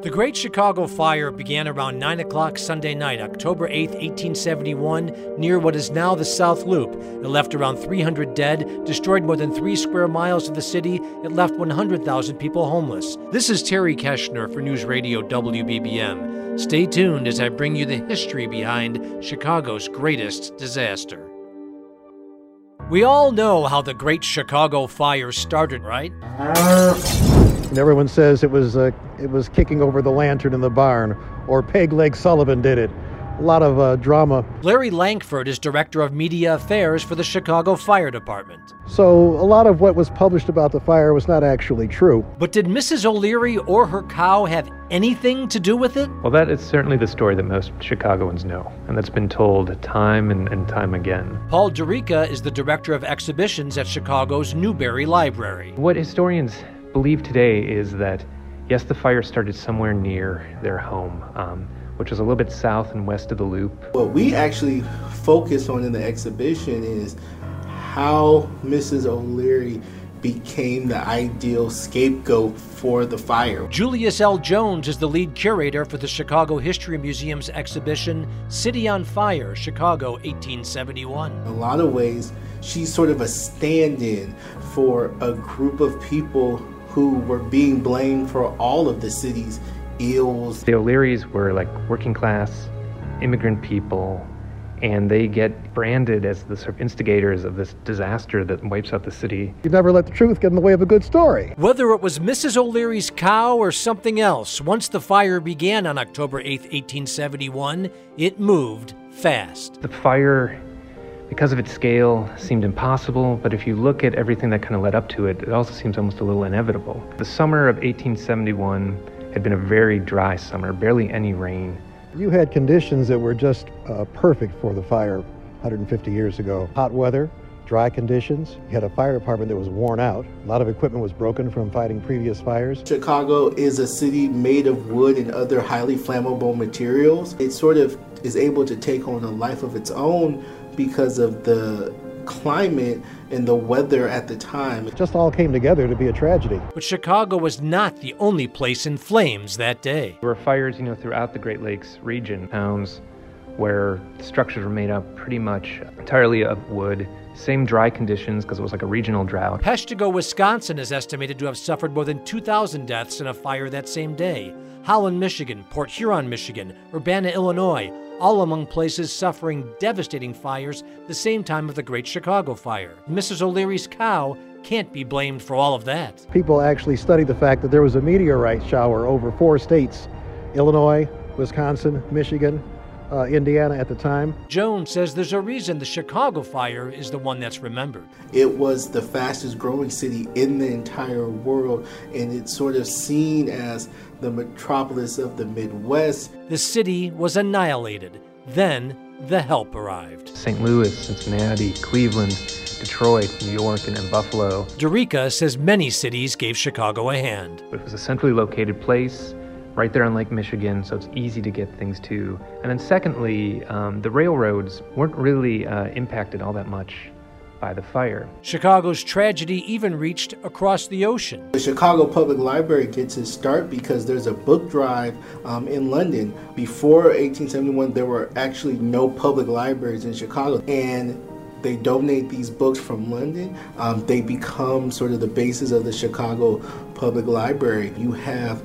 The Great Chicago Fire began around 9 o'clock Sunday night, October 8, 1871, near what is now the South Loop. It left around 300 dead, destroyed more than three square miles of the city. It left 100,000 people homeless. This is Terry Keshner for News Radio WBBM. Stay tuned as I bring you the history behind Chicago's greatest disaster. We all know how the Great Chicago Fire started, right? Uh, And everyone says it was uh, it was kicking over the lantern in the barn, or Peg Leg Sullivan did it. A lot of uh, drama. Larry Langford is director of media affairs for the Chicago Fire Department. So a lot of what was published about the fire was not actually true. But did Mrs. O'Leary or her cow have anything to do with it? Well, that is certainly the story that most Chicagoans know, and that's been told time and, and time again. Paul Durica is the director of exhibitions at Chicago's Newberry Library. What historians believe today is that, yes, the fire started somewhere near their home, um, which is a little bit south and west of the loop. What we actually focus on in the exhibition is how Mrs. O'Leary became the ideal scapegoat for the fire. Julius L. Jones is the lead curator for the Chicago History Museum's exhibition City on Fire, Chicago 1871. In a lot of ways, she's sort of a stand in for a group of people who were being blamed for all of the city's ills. The O'Learys were like working class immigrant people, and they get branded as the sort of instigators of this disaster that wipes out the city. You never let the truth get in the way of a good story. Whether it was Mrs. O'Leary's cow or something else, once the fire began on October 8, 1871, it moved fast. The fire because of its scale, seemed impossible, but if you look at everything that kind of led up to it, it also seems almost a little inevitable. The summer of 1871 had been a very dry summer, barely any rain. You had conditions that were just uh, perfect for the fire 150 years ago. Hot weather, dry conditions. You had a fire department that was worn out. A lot of equipment was broken from fighting previous fires. Chicago is a city made of wood and other highly flammable materials. It sort of is able to take on a life of its own because of the climate and the weather at the time. It just all came together to be a tragedy. But Chicago was not the only place in flames that day. There were fires, you know, throughout the Great Lakes region, towns where structures were made up pretty much entirely of wood. Same dry conditions because it was like a regional drought. Peshtigo, Wisconsin is estimated to have suffered more than 2,000 deaths in a fire that same day. Holland, Michigan, Port Huron, Michigan, Urbana, Illinois, all among places suffering devastating fires the same time of the Great Chicago Fire. Mrs. O'Leary's cow can't be blamed for all of that. People actually studied the fact that there was a meteorite shower over four states Illinois, Wisconsin, Michigan, uh, Indiana at the time. Jones says there's a reason the Chicago fire is the one that's remembered. It was the fastest growing city in the entire world, and it's sort of seen as the metropolis of the Midwest. The city was annihilated. Then the help arrived. St. Louis, Cincinnati, Cleveland, Detroit, New York, and then Buffalo. Durica says many cities gave Chicago a hand. It was a centrally located place right there on Lake Michigan, so it's easy to get things to. And then, secondly, um, the railroads weren't really uh, impacted all that much by the fire. Chicago's tragedy even reached across the ocean. The Chicago Public Library gets its start because there's a book drive um, in London. Before 1871, there were actually no public libraries in Chicago. And they donate these books from London. Um, they become sort of the basis of the Chicago Public Library. You have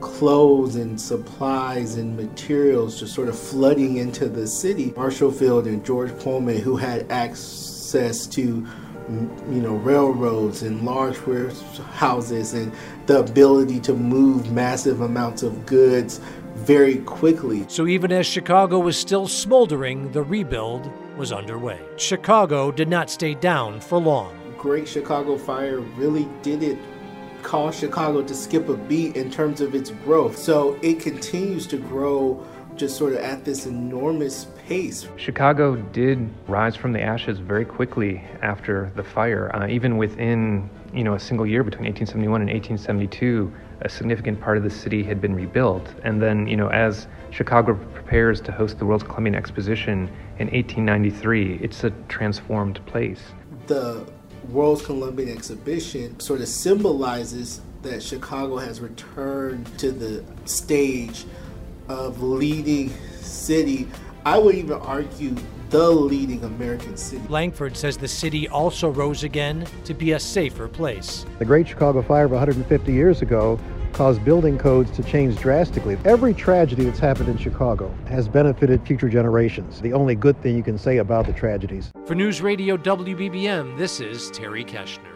clothes and supplies and materials just sort of flooding into the city. Marshall Field and George Pullman, who had access to you know railroads and large warehouses and the ability to move massive amounts of goods very quickly. So even as Chicago was still smoldering, the rebuild was underway. Chicago did not stay down for long. Great Chicago Fire really didn't cause Chicago to skip a beat in terms of its growth. So it continues to grow just sort of at this enormous pace. Chicago did rise from the ashes very quickly after the fire. Uh, even within you know a single year between 1871 and 1872, a significant part of the city had been rebuilt. And then you know as Chicago prepares to host the World's Columbian Exposition in 1893, it's a transformed place. The World's Columbian Exhibition sort of symbolizes that Chicago has returned to the stage of leading city. I would even argue the leading American city. Langford says the city also rose again to be a safer place. The Great Chicago Fire of 150 years ago caused building codes to change drastically. Every tragedy that's happened in Chicago has benefited future generations. The only good thing you can say about the tragedies. For News Radio WBBM, this is Terry Keshner.